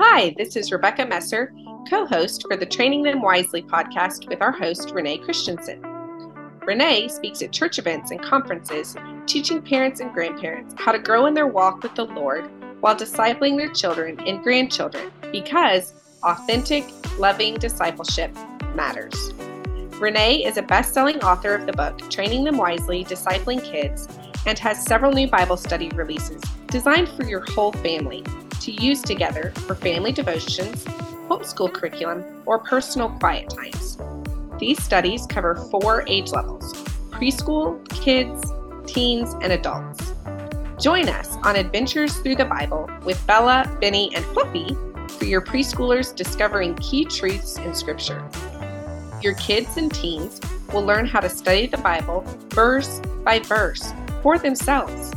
Hi, this is Rebecca Messer, co host for the Training Them Wisely podcast with our host, Renee Christensen. Renee speaks at church events and conferences, teaching parents and grandparents how to grow in their walk with the Lord while discipling their children and grandchildren because authentic, loving discipleship matters. Renee is a best selling author of the book Training Them Wisely Discipling Kids and has several new Bible study releases designed for your whole family to use together for family devotions, homeschool curriculum, or personal quiet times. These studies cover four age levels preschool, kids, teens, and adults. Join us on adventures through the Bible with Bella, Benny, and Fluffy for your preschoolers discovering key truths in Scripture. Your kids and teens will learn how to study the Bible verse by verse for themselves.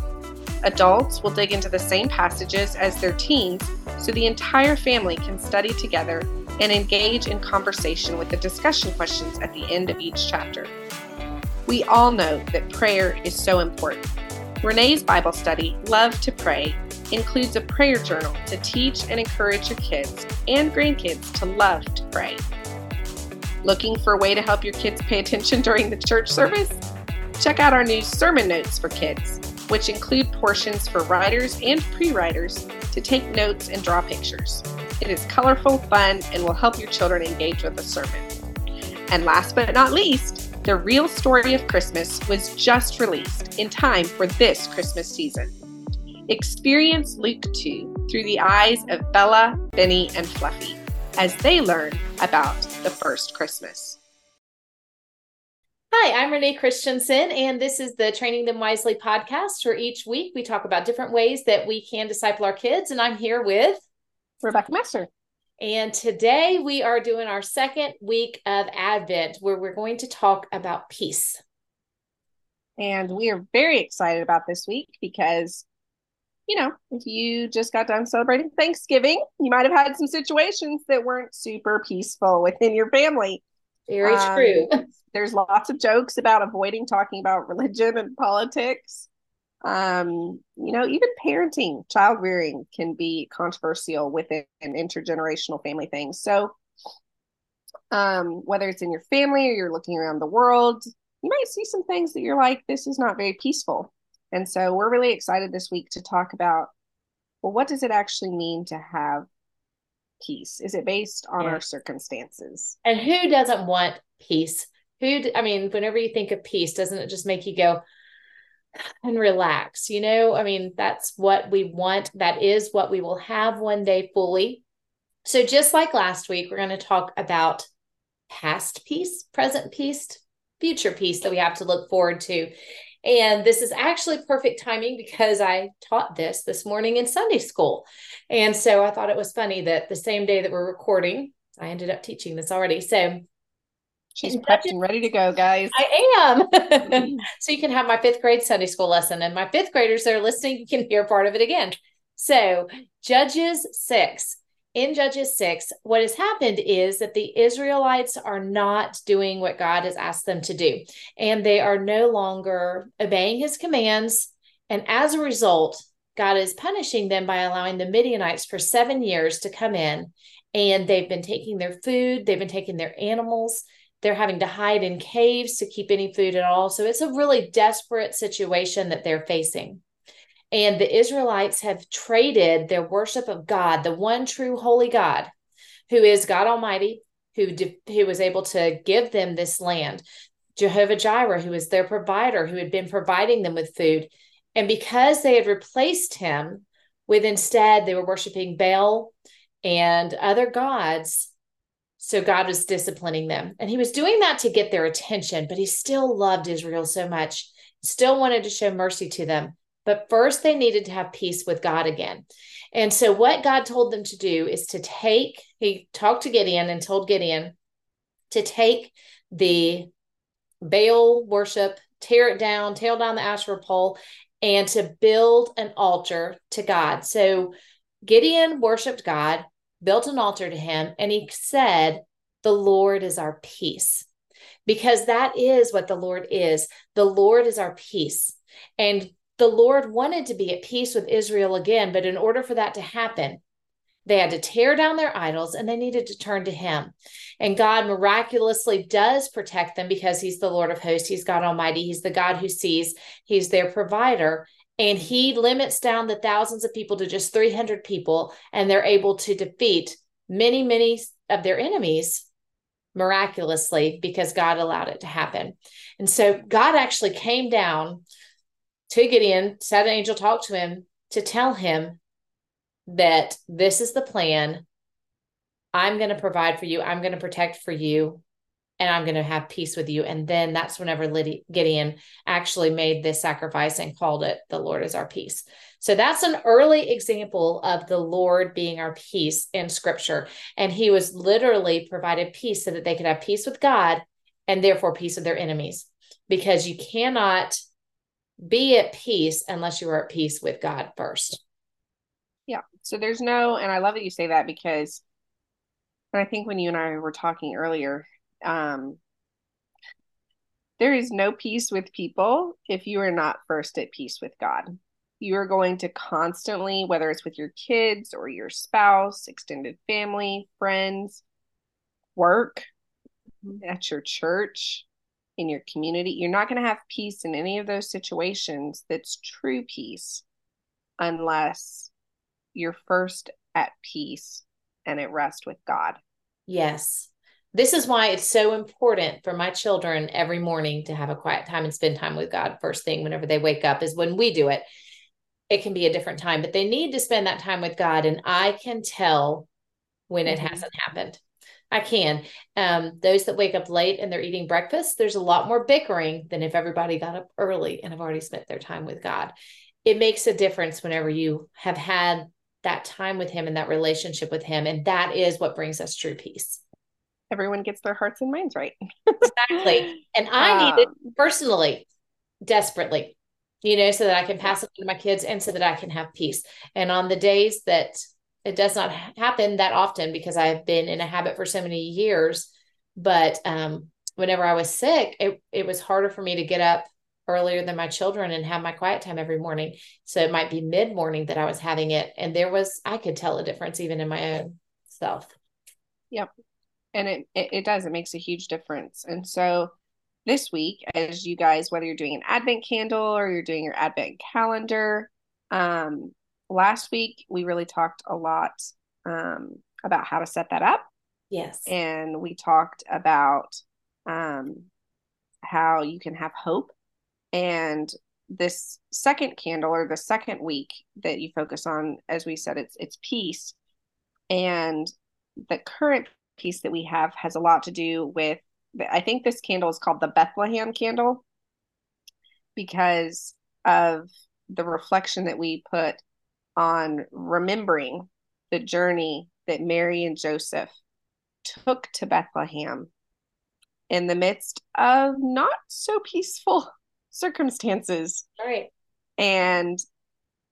Adults will dig into the same passages as their teens so the entire family can study together and engage in conversation with the discussion questions at the end of each chapter. We all know that prayer is so important. Renee's Bible study, Love to Pray, includes a prayer journal to teach and encourage your kids and grandkids to love to pray. Looking for a way to help your kids pay attention during the church service? Check out our new sermon notes for kids, which include portions for writers and pre writers to take notes and draw pictures. It is colorful, fun, and will help your children engage with the sermon. And last but not least, The Real Story of Christmas was just released in time for this Christmas season. Experience Luke 2 through the eyes of Bella, Benny, and Fluffy as they learn about the first Christmas. Hi, I'm Renee Christensen, and this is the Training Them Wisely podcast. For each week, we talk about different ways that we can disciple our kids, and I'm here with Rebecca Messer. And today we are doing our second week of Advent, where we're going to talk about peace. And we are very excited about this week because you know, if you just got done celebrating Thanksgiving, you might have had some situations that weren't super peaceful within your family. Very um, true. there's lots of jokes about avoiding talking about religion and politics. Um, you know, even parenting, child rearing can be controversial within intergenerational family things. So, um, whether it's in your family or you're looking around the world, you might see some things that you're like, this is not very peaceful. And so we're really excited this week to talk about well, what does it actually mean to have peace? Is it based on yeah. our circumstances? And who doesn't want peace? Who, I mean, whenever you think of peace, doesn't it just make you go and relax? You know, I mean, that's what we want. That is what we will have one day fully. So, just like last week, we're going to talk about past peace, present peace, future peace that we have to look forward to. And this is actually perfect timing because I taught this this morning in Sunday school. And so I thought it was funny that the same day that we're recording, I ended up teaching this already. So she's prepped and ready to go, guys. I am. Mm-hmm. so you can have my fifth grade Sunday school lesson, and my fifth graders that are listening you can hear part of it again. So, Judges 6 in Judges 6, what has happened is that the Israelites are not doing what God has asked them to do, and they are no longer obeying his commands. And as a result, God is punishing them by allowing the Midianites for seven years to come in, and they've been taking their food, they've been taking their animals. They're having to hide in caves to keep any food at all. So it's a really desperate situation that they're facing. And the Israelites have traded their worship of God, the one true holy God, who is God Almighty, who, who was able to give them this land, Jehovah Jireh, who is their provider, who had been providing them with food. And because they had replaced him with instead, they were worshiping Baal and other gods. So God was disciplining them. And he was doing that to get their attention, but he still loved Israel so much, still wanted to show mercy to them. But first, they needed to have peace with God again. And so, what God told them to do is to take, he talked to Gideon and told Gideon to take the Baal worship, tear it down, tail down the Asherah pole, and to build an altar to God. So, Gideon worshiped God, built an altar to him, and he said, The Lord is our peace. Because that is what the Lord is. The Lord is our peace. And the Lord wanted to be at peace with Israel again, but in order for that to happen, They had to tear down their idols and they needed to turn to him. And God miraculously does protect them because he's the Lord of hosts. He's God Almighty. He's the God who sees. He's their provider. And he limits down the thousands of people to just 300 people. And they're able to defeat many, many of their enemies miraculously because God allowed it to happen. And so God actually came down to Gideon, said an angel talked to him to tell him that this is the plan. I'm going to provide for you. I'm going to protect for you. And I'm going to have peace with you. And then that's whenever Gideon actually made this sacrifice and called it, The Lord is our peace. So that's an early example of the Lord being our peace in scripture. And he was literally provided peace so that they could have peace with God and therefore peace with their enemies. Because you cannot be at peace unless you are at peace with God first. Yeah. So there's no, and I love that you say that because I think when you and I were talking earlier, um, there is no peace with people if you are not first at peace with God. You are going to constantly, whether it's with your kids or your spouse, extended family, friends, work, at your church, in your community, you're not going to have peace in any of those situations that's true peace unless you're first at peace and at rest with God. Yes. This is why it's so important for my children every morning to have a quiet time and spend time with God first thing whenever they wake up is when we do it. It can be a different time, but they need to spend that time with God. And I can tell when it mm-hmm. hasn't happened. I can. Um, those that wake up late and they're eating breakfast, there's a lot more bickering than if everybody got up early and have already spent their time with God. It makes a difference whenever you have had that time with Him and that relationship with Him. And that is what brings us true peace. Everyone gets their hearts and minds right. exactly. And I um, need it personally, desperately, you know, so that I can pass it to my kids and so that I can have peace. And on the days that it does not happen that often because I've been in a habit for so many years. But um, whenever I was sick, it, it was harder for me to get up earlier than my children and have my quiet time every morning. So it might be mid morning that I was having it. And there was, I could tell a difference even in my own self. Yep. And it, it, it does, it makes a huge difference. And so this week, as you guys, whether you're doing an advent candle or you're doing your advent calendar, um, last week we really talked a lot um, about how to set that up. Yes. And we talked about um, how you can have hope. And this second candle or the second week that you focus on, as we said, it's it's peace. And the current peace that we have has a lot to do with I think this candle is called the Bethlehem candle because of the reflection that we put on remembering the journey that Mary and Joseph took to Bethlehem in the midst of not so peaceful circumstances. Right. And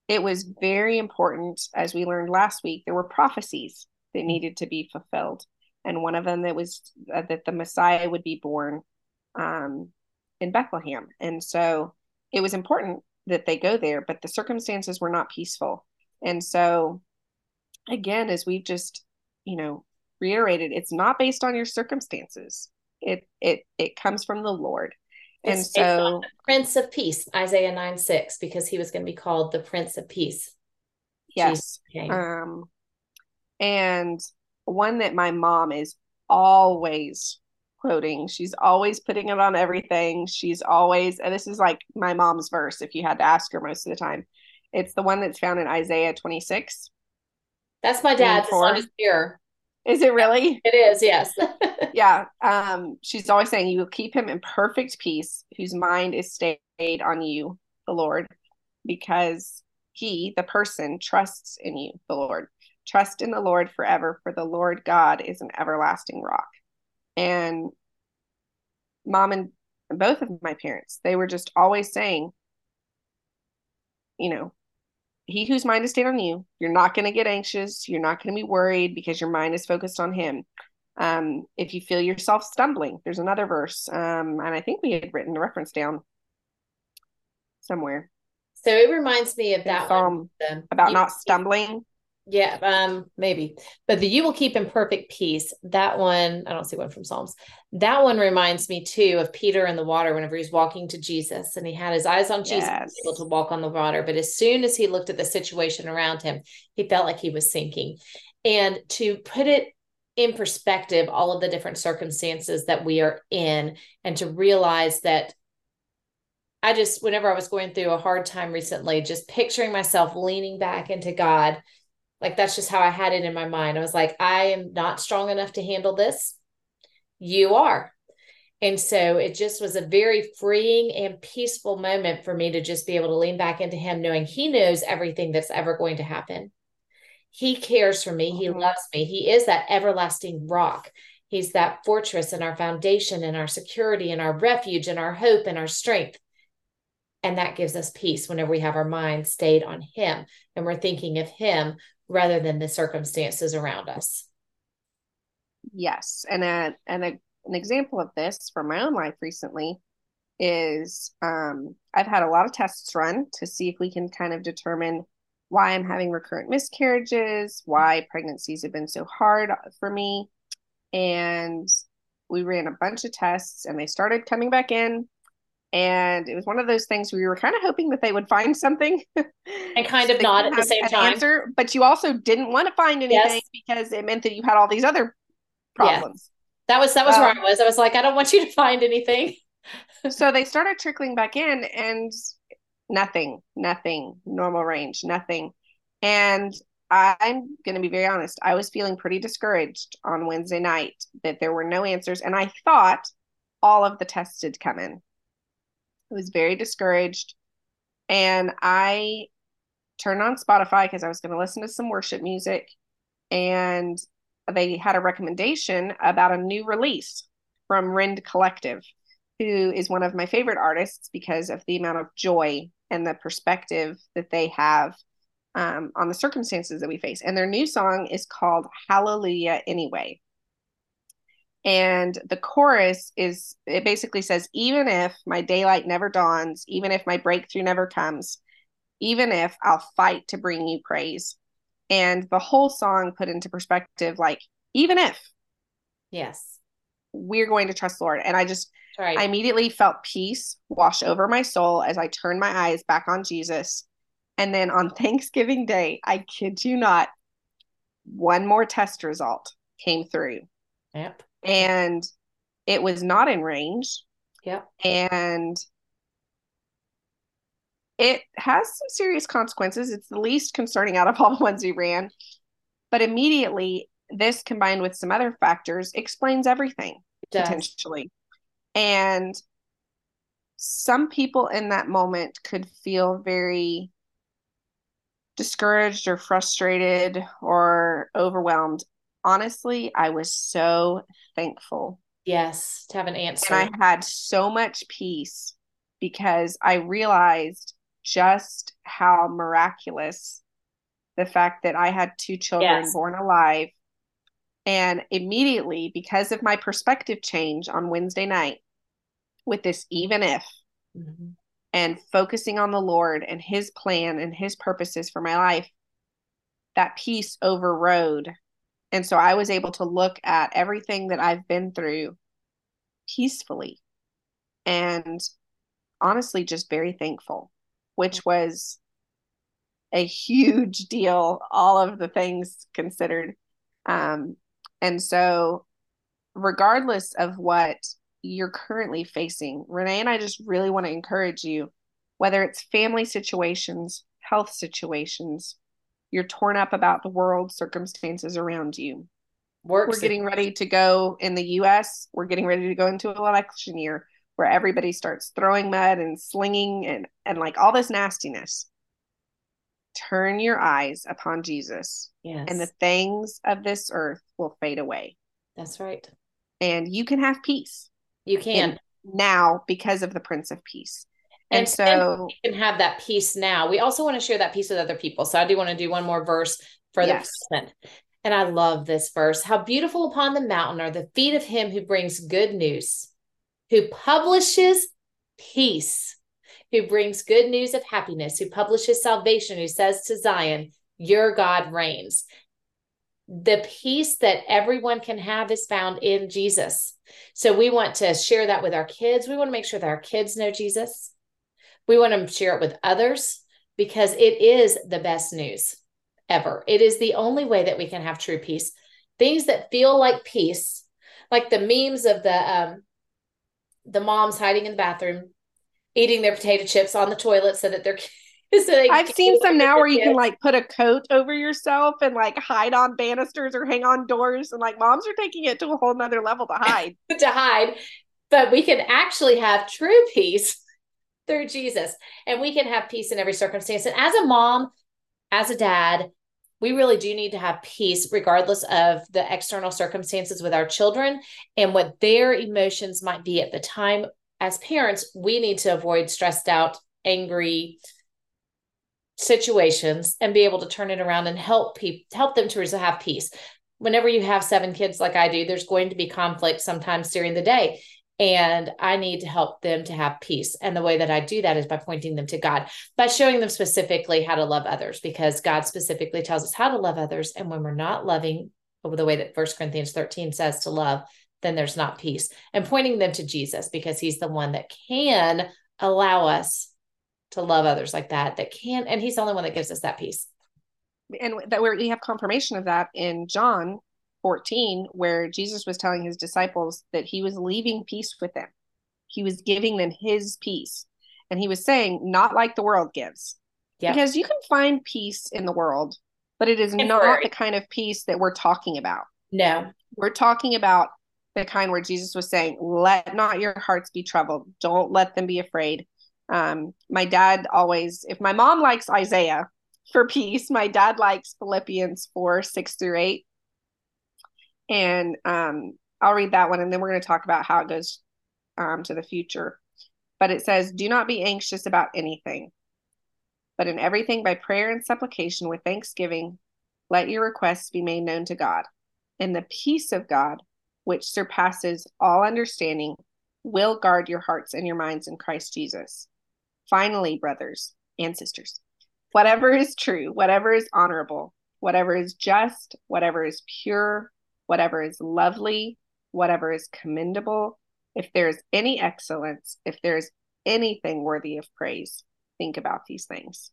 it was very important, as we learned last week, there were prophecies that needed to be fulfilled. And one of them that was uh, that the Messiah would be born um, in Bethlehem. And so it was important that they go there, but the circumstances were not peaceful. And so, again, as we've just, you know, reiterated, it's not based on your circumstances. It it it comes from the Lord. It's and so, Prince of Peace, Isaiah 9 6, because he was going to be called the Prince of Peace. Yes. Um, and one that my mom is always quoting. She's always putting it on everything. She's always, and this is like my mom's verse if you had to ask her most of the time. It's the one that's found in Isaiah 26. That's my dad's. It's on his mirror. Is it really? It is, yes. yeah. Um, she's always saying, You will keep him in perfect peace, whose mind is stayed on you, the Lord, because he, the person, trusts in you, the Lord. Trust in the Lord forever, for the Lord God is an everlasting rock. And mom and both of my parents, they were just always saying, you know, he whose mind is stayed on you, you're not going to get anxious. You're not going to be worried because your mind is focused on him. Um, if you feel yourself stumbling, there's another verse. Um, and I think we had written the reference down somewhere. So it reminds me of that Psalm about not stumbling. Yeah, um, maybe. But the you will keep in perfect peace. That one, I don't see one from Psalms. That one reminds me too of Peter in the water whenever he's walking to Jesus and he had his eyes on Jesus, yes. able to walk on the water. But as soon as he looked at the situation around him, he felt like he was sinking. And to put it in perspective, all of the different circumstances that we are in, and to realize that I just, whenever I was going through a hard time recently, just picturing myself leaning back into God like that's just how I had it in my mind. I was like, I am not strong enough to handle this. You are. And so it just was a very freeing and peaceful moment for me to just be able to lean back into him, knowing he knows everything that's ever going to happen. He cares for me. He mm-hmm. loves me. He is that everlasting rock. He's that fortress and our foundation and our security and our refuge and our hope and our strength. And that gives us peace whenever we have our mind stayed on Him and we're thinking of Him rather than the circumstances around us. Yes. And a, and a, an example of this from my own life recently is um, I've had a lot of tests run to see if we can kind of determine why I'm having recurrent miscarriages, why pregnancies have been so hard for me. And we ran a bunch of tests and they started coming back in and it was one of those things where you were kind of hoping that they would find something. And kind of not at the same time. answer, but you also didn't want to find anything yes. because it meant that you had all these other problems. Yeah. that was that was um, where i was. I was like i don't want you to find anything. So they started trickling back in and nothing nothing normal range nothing. And i'm going to be very honest i was feeling pretty discouraged on wednesday night that there were no answers and i thought all of the tests had come in I was very discouraged. And I turned on Spotify because I was going to listen to some worship music. And they had a recommendation about a new release from Rend Collective, who is one of my favorite artists because of the amount of joy and the perspective that they have um, on the circumstances that we face. And their new song is called Hallelujah Anyway and the chorus is it basically says even if my daylight never dawns even if my breakthrough never comes even if i'll fight to bring you praise. And the whole song put into perspective like even if yes. we're going to trust lord. And i just right. i immediately felt peace wash over my soul as i turned my eyes back on jesus. And then on thanksgiving day i kid you not one more test result came through. Yep and it was not in range. Yeah. And it has some serious consequences. It's the least concerning out of all the ones we ran. But immediately, this combined with some other factors explains everything potentially. And some people in that moment could feel very discouraged or frustrated or overwhelmed honestly, I was so thankful. Yes, to have an answer. And I had so much peace because I realized just how miraculous the fact that I had two children yes. born alive. And immediately, because of my perspective change on Wednesday night with this even if, mm-hmm. and focusing on the Lord and His plan and His purposes for my life, that peace overrode and so I was able to look at everything that I've been through peacefully and honestly just very thankful, which was a huge deal, all of the things considered. Um, and so, regardless of what you're currently facing, Renee and I just really want to encourage you, whether it's family situations, health situations, you're torn up about the world circumstances around you. Works we're getting ready to go in the US. We're getting ready to go into an election year where everybody starts throwing mud and slinging and, and like all this nastiness. Turn your eyes upon Jesus. Yes. And the things of this earth will fade away. That's right. And you can have peace. You can. Now because of the Prince of Peace. And, and so we can have that peace now. We also want to share that peace with other people. So I do want to do one more verse for yes. the present. And I love this verse. How beautiful upon the mountain are the feet of him who brings good news, who publishes peace, who brings good news of happiness, who publishes salvation, who says to Zion, Your God reigns. The peace that everyone can have is found in Jesus. So we want to share that with our kids. We want to make sure that our kids know Jesus. We want to share it with others because it is the best news ever. It is the only way that we can have true peace. Things that feel like peace, like the memes of the um, the moms hiding in the bathroom, eating their potato chips on the toilet so that their so I've seen some now where you can like put a coat over yourself and like hide on banisters or hang on doors and like moms are taking it to a whole nother level to hide. to hide. But we can actually have true peace through Jesus. And we can have peace in every circumstance. And as a mom, as a dad, we really do need to have peace regardless of the external circumstances with our children and what their emotions might be at the time as parents we need to avoid stressed out angry situations and be able to turn it around and help people help them to have peace whenever you have seven kids like i do there's going to be conflict sometimes during the day and I need to help them to have peace. And the way that I do that is by pointing them to God, by showing them specifically how to love others, because God specifically tells us how to love others. And when we're not loving the way that First Corinthians 13 says to love, then there's not peace. And pointing them to Jesus, because he's the one that can allow us to love others like that, that can, and he's the only one that gives us that peace. And that we have confirmation of that in John 14 where Jesus was telling his disciples that he was leaving peace with them. He was giving them his peace. And he was saying, not like the world gives. Yep. Because you can find peace in the world, but it is not the kind of peace that we're talking about. No. We're talking about the kind where Jesus was saying, let not your hearts be troubled. Don't let them be afraid. Um, my dad always, if my mom likes Isaiah for peace, my dad likes Philippians 4 6 through 8 and um, I'll read that one and then we're going to talk about how it goes um, to the future. But it says, Do not be anxious about anything, but in everything by prayer and supplication with thanksgiving, let your requests be made known to God. And the peace of God, which surpasses all understanding, will guard your hearts and your minds in Christ Jesus. Finally, brothers and sisters, whatever is true, whatever is honorable, whatever is just, whatever is pure, whatever is lovely, whatever is commendable, if there's any excellence, if there's anything worthy of praise, think about these things.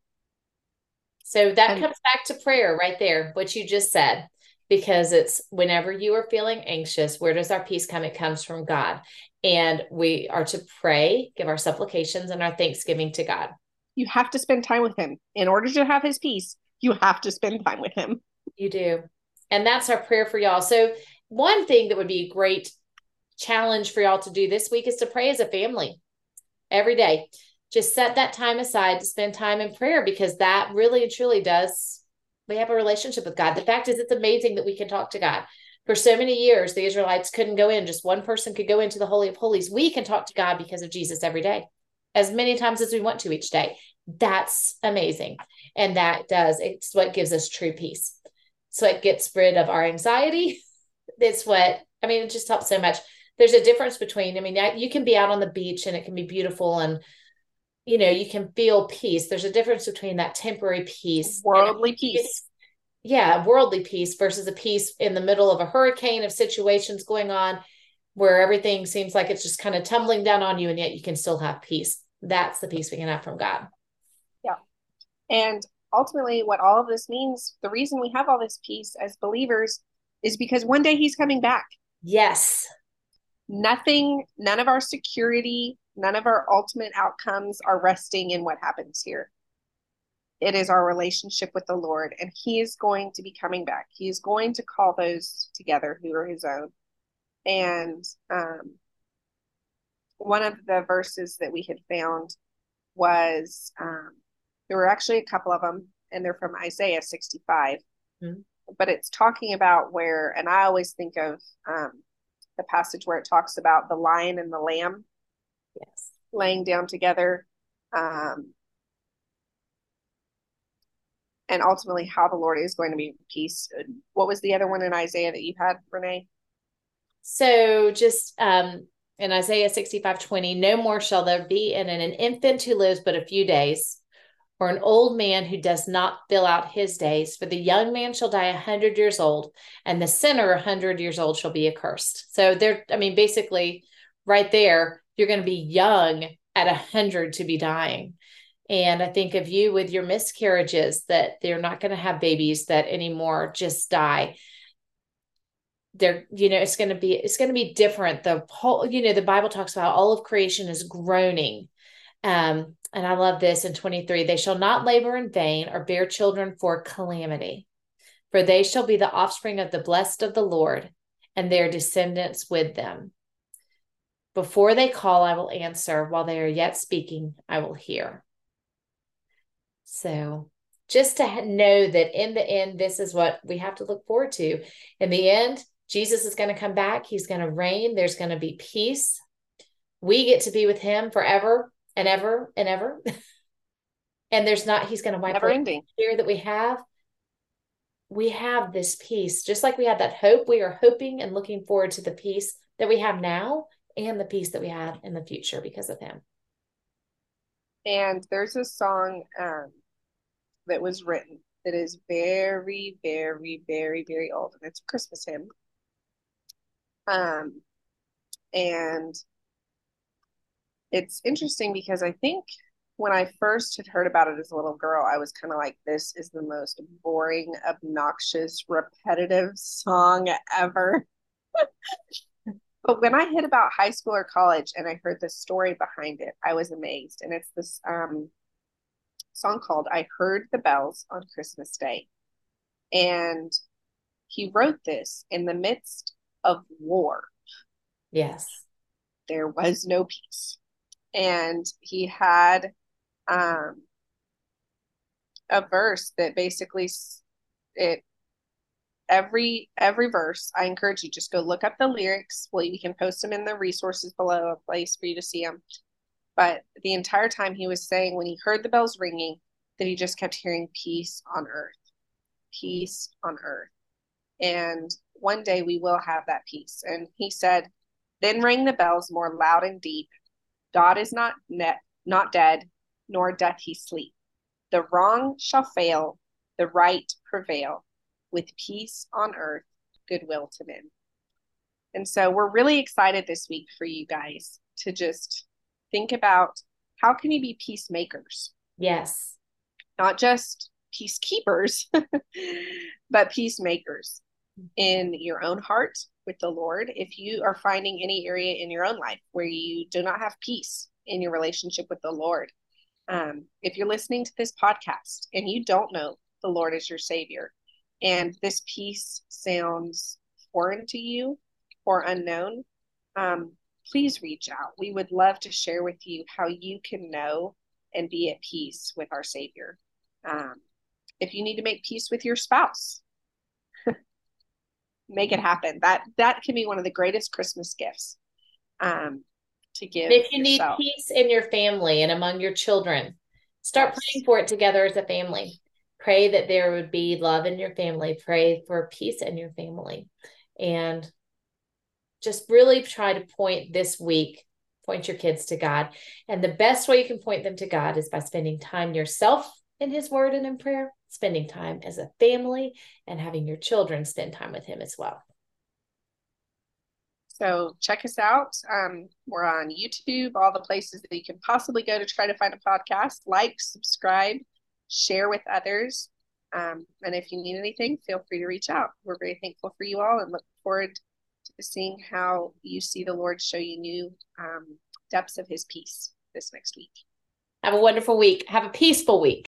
So that and, comes back to prayer right there, what you just said, because it's whenever you are feeling anxious, where does our peace come? It comes from God. And we are to pray, give our supplications and our thanksgiving to God. You have to spend time with Him. In order to have His peace, you have to spend time with Him. You do. And that's our prayer for y'all. So, one thing that would be a great challenge for y'all to do this week is to pray as a family every day. Just set that time aside to spend time in prayer because that really and truly does. We have a relationship with God. The fact is, it's amazing that we can talk to God. For so many years, the Israelites couldn't go in, just one person could go into the Holy of Holies. We can talk to God because of Jesus every day, as many times as we want to each day. That's amazing. And that does, it's what gives us true peace. So it gets rid of our anxiety. It's what, I mean, it just helps so much. There's a difference between, I mean, you can be out on the beach and it can be beautiful and, you know, you can feel peace. There's a difference between that temporary peace, worldly peace. Yeah, worldly peace versus a peace in the middle of a hurricane of situations going on where everything seems like it's just kind of tumbling down on you and yet you can still have peace. That's the peace we can have from God. Yeah. And ultimately what all of this means the reason we have all this peace as believers is because one day he's coming back. Yes. Nothing none of our security none of our ultimate outcomes are resting in what happens here. It is our relationship with the lord and he is going to be coming back. He is going to call those together who are his own. And um, one of the verses that we had found was um, there were actually a couple of them, and they're from Isaiah 65. Mm-hmm. But it's talking about where, and I always think of um, the passage where it talks about the lion and the lamb yes. laying down together. Um, and ultimately how the Lord is going to be peace. What was the other one in Isaiah that you had, Renee? So just um, in Isaiah 65 20, no more shall there be in an infant who lives but a few days, or an old man who does not fill out his days. For the young man shall die a hundred years old, and the sinner a hundred years old shall be accursed. So there, I mean, basically, right there, you're going to be young at a hundred to be dying. And I think of you with your miscarriages that they're not going to have babies that anymore just die. They're, you know, it's going to be, it's going to be different. The whole, you know, the Bible talks about all of creation is groaning. Um, and I love this in 23 they shall not labor in vain or bear children for calamity, for they shall be the offspring of the blessed of the Lord and their descendants with them. Before they call, I will answer. While they are yet speaking, I will hear. So, just to know that in the end, this is what we have to look forward to. In the end, Jesus is going to come back. He's going to reign. There's going to be peace. We get to be with him forever and ever and ever. and there's not, he's going to wipe Never ending. fear that we have. We have this peace, just like we have that hope. We are hoping and looking forward to the peace that we have now and the peace that we have in the future because of him. And there's a song um, that was written that is very, very, very, very old, and it's a Christmas hymn. Um, and it's interesting because I think when I first had heard about it as a little girl, I was kind of like, this is the most boring, obnoxious, repetitive song ever. but when I hit about high school or college and I heard the story behind it, I was amazed. And it's this um, song called I Heard the Bells on Christmas Day. And he wrote this in the midst of war. Yes. There was no peace and he had um, a verse that basically it every every verse i encourage you just go look up the lyrics. Well you can post them in the resources below a place for you to see them but the entire time he was saying when he heard the bells ringing that he just kept hearing peace on earth peace on earth. And one day we will have that peace. And he said then rang the bells more loud and deep God is not net, not dead, nor doth he sleep. The wrong shall fail, the right prevail, with peace on earth, goodwill to men. And so we're really excited this week for you guys to just think about how can you be peacemakers? Yes. Not just peacekeepers, but peacemakers in your own heart with the Lord, if you are finding any area in your own life where you do not have peace in your relationship with the Lord, um, if you're listening to this podcast and you don't know the Lord as your Savior, and this peace sounds foreign to you or unknown, um, please reach out. We would love to share with you how you can know and be at peace with our Savior. Um, if you need to make peace with your spouse, make it happen. That that can be one of the greatest Christmas gifts um, to give. If you yourself. need peace in your family and among your children, start yes. praying for it together as a family. Pray that there would be love in your family. Pray for peace in your family, and just really try to point this week. Point your kids to God. And the best way you can point them to God is by spending time yourself in His Word and in prayer, spending time as a family, and having your children spend time with Him as well. So check us out. Um, we're on YouTube, all the places that you can possibly go to try to find a podcast. Like, subscribe, share with others. Um, and if you need anything, feel free to reach out. We're very thankful for you all and look forward to seeing how you see the Lord show you new um, depths of His peace this next week. Have a wonderful week. Have a peaceful week.